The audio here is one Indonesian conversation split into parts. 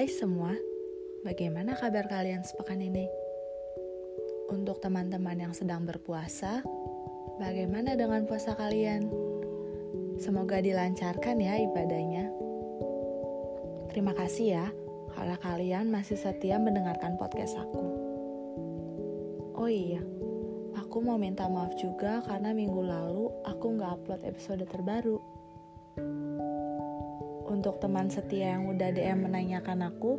Hai semua, bagaimana kabar kalian sepekan ini? Untuk teman-teman yang sedang berpuasa, bagaimana dengan puasa kalian? Semoga dilancarkan ya ibadahnya. Terima kasih ya, karena kalian masih setia mendengarkan podcast aku. Oh iya, aku mau minta maaf juga karena minggu lalu aku nggak upload episode terbaru. Untuk teman setia yang udah DM menanyakan aku,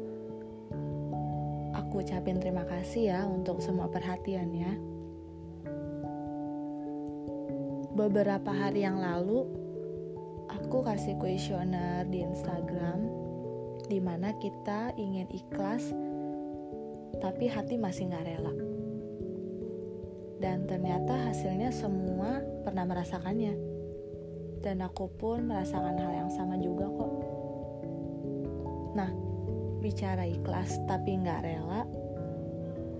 aku ucapin terima kasih ya untuk semua perhatiannya. Beberapa hari yang lalu, aku kasih kuesioner di Instagram di mana kita ingin ikhlas tapi hati masih nggak rela. Dan ternyata hasilnya semua pernah merasakannya dan aku pun merasakan hal yang sama juga kok. Nah, bicara ikhlas tapi nggak rela,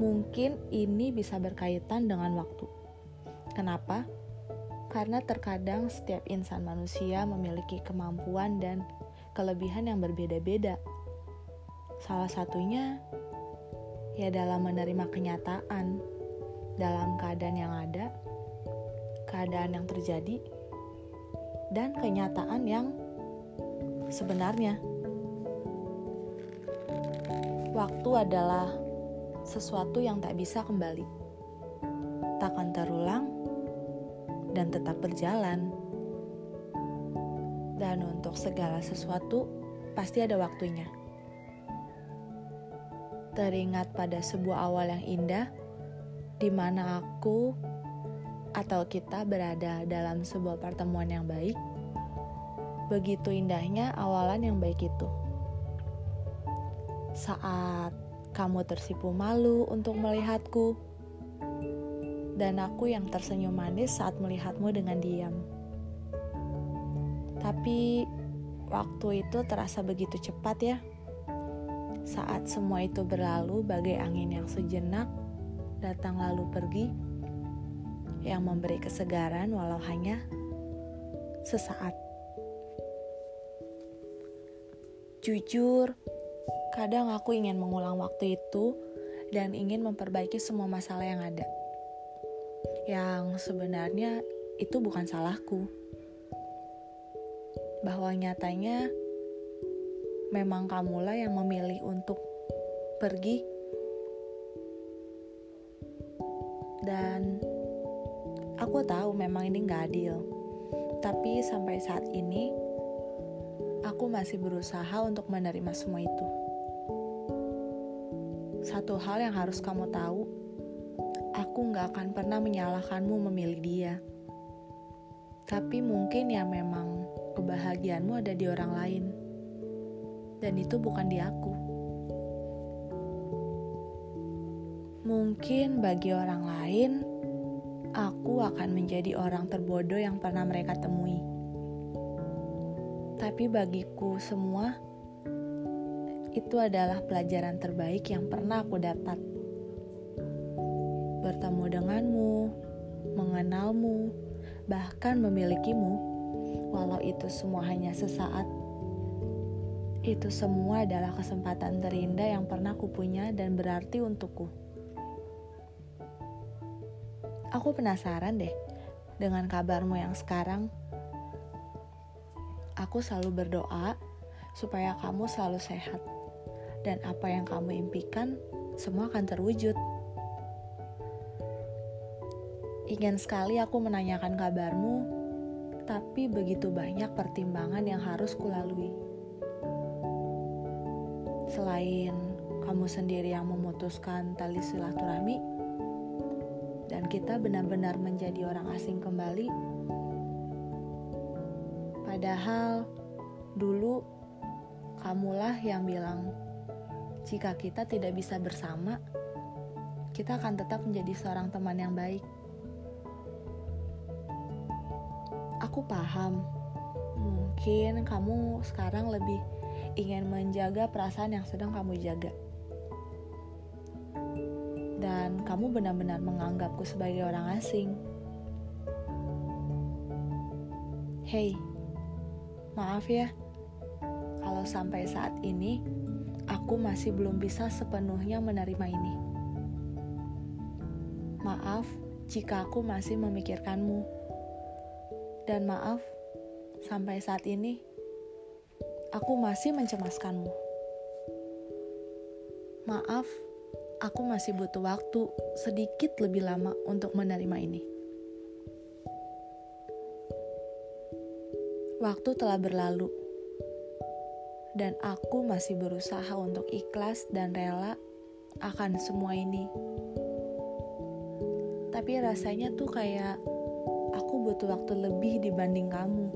mungkin ini bisa berkaitan dengan waktu. Kenapa? Karena terkadang setiap insan manusia memiliki kemampuan dan kelebihan yang berbeda-beda. Salah satunya ya dalam menerima kenyataan dalam keadaan yang ada, keadaan yang terjadi, dan kenyataan yang sebenarnya. Waktu adalah sesuatu yang tak bisa kembali, takkan terulang, dan tetap berjalan. Dan untuk segala sesuatu, pasti ada waktunya. Teringat pada sebuah awal yang indah, di mana aku atau kita berada dalam sebuah pertemuan yang baik, begitu indahnya awalan yang baik itu. Saat kamu tersipu malu untuk melihatku, dan aku yang tersenyum manis saat melihatmu dengan diam. Tapi waktu itu terasa begitu cepat ya. Saat semua itu berlalu bagai angin yang sejenak, datang lalu pergi yang memberi kesegaran walau hanya sesaat. Jujur, kadang aku ingin mengulang waktu itu dan ingin memperbaiki semua masalah yang ada. Yang sebenarnya itu bukan salahku. Bahwa nyatanya memang kamulah yang memilih untuk pergi dan Aku tahu memang ini gak adil, tapi sampai saat ini aku masih berusaha untuk menerima semua itu. Satu hal yang harus kamu tahu, aku gak akan pernah menyalahkanmu memilih dia. Tapi mungkin ya memang kebahagiaanmu ada di orang lain. Dan itu bukan di aku. Mungkin bagi orang lain, aku akan menjadi orang terbodoh yang pernah mereka temui. Tapi bagiku semua, itu adalah pelajaran terbaik yang pernah aku dapat. Bertemu denganmu, mengenalmu, bahkan memilikimu, walau itu semua hanya sesaat. Itu semua adalah kesempatan terindah yang pernah kupunya dan berarti untukku. Aku penasaran deh dengan kabarmu yang sekarang. Aku selalu berdoa supaya kamu selalu sehat dan apa yang kamu impikan semua akan terwujud. Ingin sekali aku menanyakan kabarmu, tapi begitu banyak pertimbangan yang harus kulalui. Selain kamu sendiri yang memutuskan tali silaturahmi, dan kita benar-benar menjadi orang asing kembali. Padahal dulu kamulah yang bilang, jika kita tidak bisa bersama, kita akan tetap menjadi seorang teman yang baik. Aku paham, mungkin kamu sekarang lebih ingin menjaga perasaan yang sedang kamu jaga dan kamu benar-benar menganggapku sebagai orang asing. Hei, maaf ya, kalau sampai saat ini aku masih belum bisa sepenuhnya menerima ini. Maaf jika aku masih memikirkanmu, dan maaf sampai saat ini aku masih mencemaskanmu. Maaf, aku masih butuh waktu sedikit lebih lama untuk menerima ini. Waktu telah berlalu, dan aku masih berusaha untuk ikhlas dan rela akan semua ini. Tapi rasanya tuh kayak aku butuh waktu lebih dibanding kamu.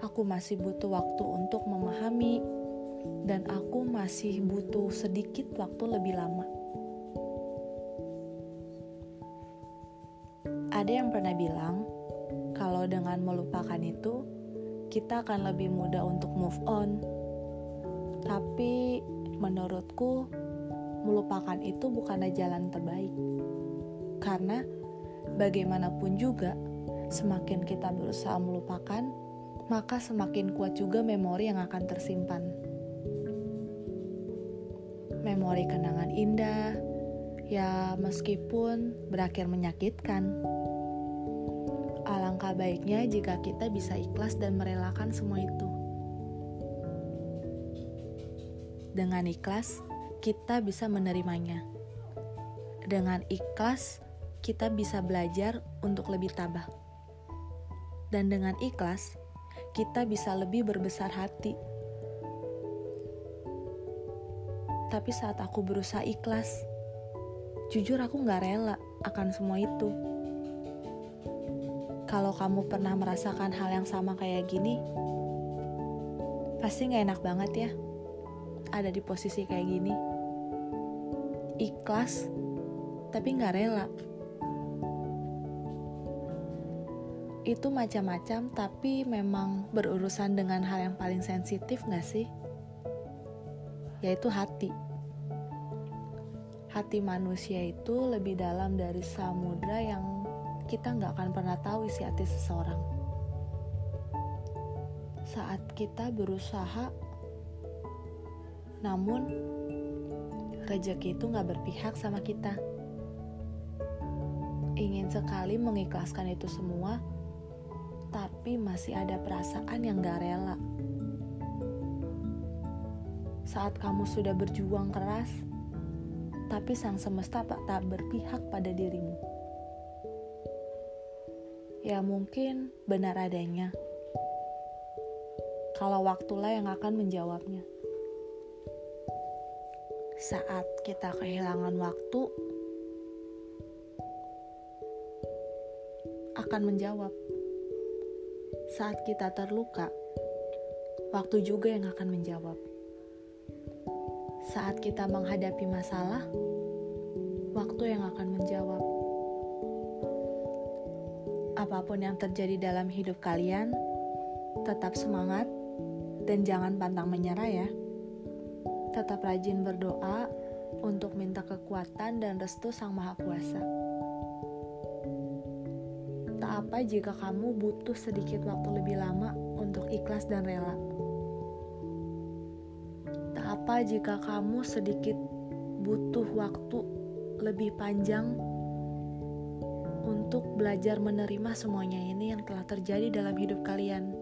Aku masih butuh waktu untuk memahami, dan aku masih butuh sedikit waktu lebih lama. Ada yang pernah bilang, kalau dengan melupakan itu, kita akan lebih mudah untuk move on. Tapi menurutku, melupakan itu bukanlah jalan terbaik. Karena bagaimanapun juga, semakin kita berusaha melupakan, maka semakin kuat juga memori yang akan tersimpan. Memori kenangan indah, ya meskipun berakhir menyakitkan Alangkah baiknya jika kita bisa ikhlas dan merelakan semua itu. Dengan ikhlas, kita bisa menerimanya. Dengan ikhlas, kita bisa belajar untuk lebih tabah. Dan dengan ikhlas, kita bisa lebih berbesar hati. Tapi saat aku berusaha ikhlas, jujur aku gak rela akan semua itu kalau kamu pernah merasakan hal yang sama kayak gini, pasti gak enak banget ya ada di posisi kayak gini. Ikhlas, tapi gak rela. Itu macam-macam, tapi memang berurusan dengan hal yang paling sensitif gak sih? Yaitu hati. Hati manusia itu lebih dalam dari samudra yang kita nggak akan pernah tahu isi hati seseorang. Saat kita berusaha, namun rezeki itu nggak berpihak sama kita. Ingin sekali mengikhlaskan itu semua, tapi masih ada perasaan yang gak rela. Saat kamu sudah berjuang keras, tapi sang semesta tak berpihak pada dirimu ya mungkin benar adanya. Kalau waktulah yang akan menjawabnya. Saat kita kehilangan waktu, akan menjawab. Saat kita terluka, waktu juga yang akan menjawab. Saat kita menghadapi masalah, waktu yang akan menjawab apa pun yang terjadi dalam hidup kalian, tetap semangat dan jangan pantang menyerah ya. Tetap rajin berdoa untuk minta kekuatan dan restu Sang Maha Kuasa. Tak apa jika kamu butuh sedikit waktu lebih lama untuk ikhlas dan rela. Tak apa jika kamu sedikit butuh waktu lebih panjang untuk belajar menerima semuanya ini yang telah terjadi dalam hidup kalian.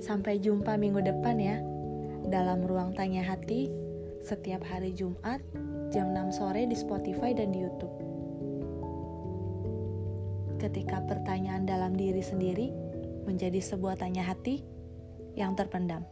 Sampai jumpa minggu depan ya, dalam ruang tanya hati, setiap hari Jumat, jam 6 sore di Spotify dan di Youtube. Ketika pertanyaan dalam diri sendiri menjadi sebuah tanya hati yang terpendam.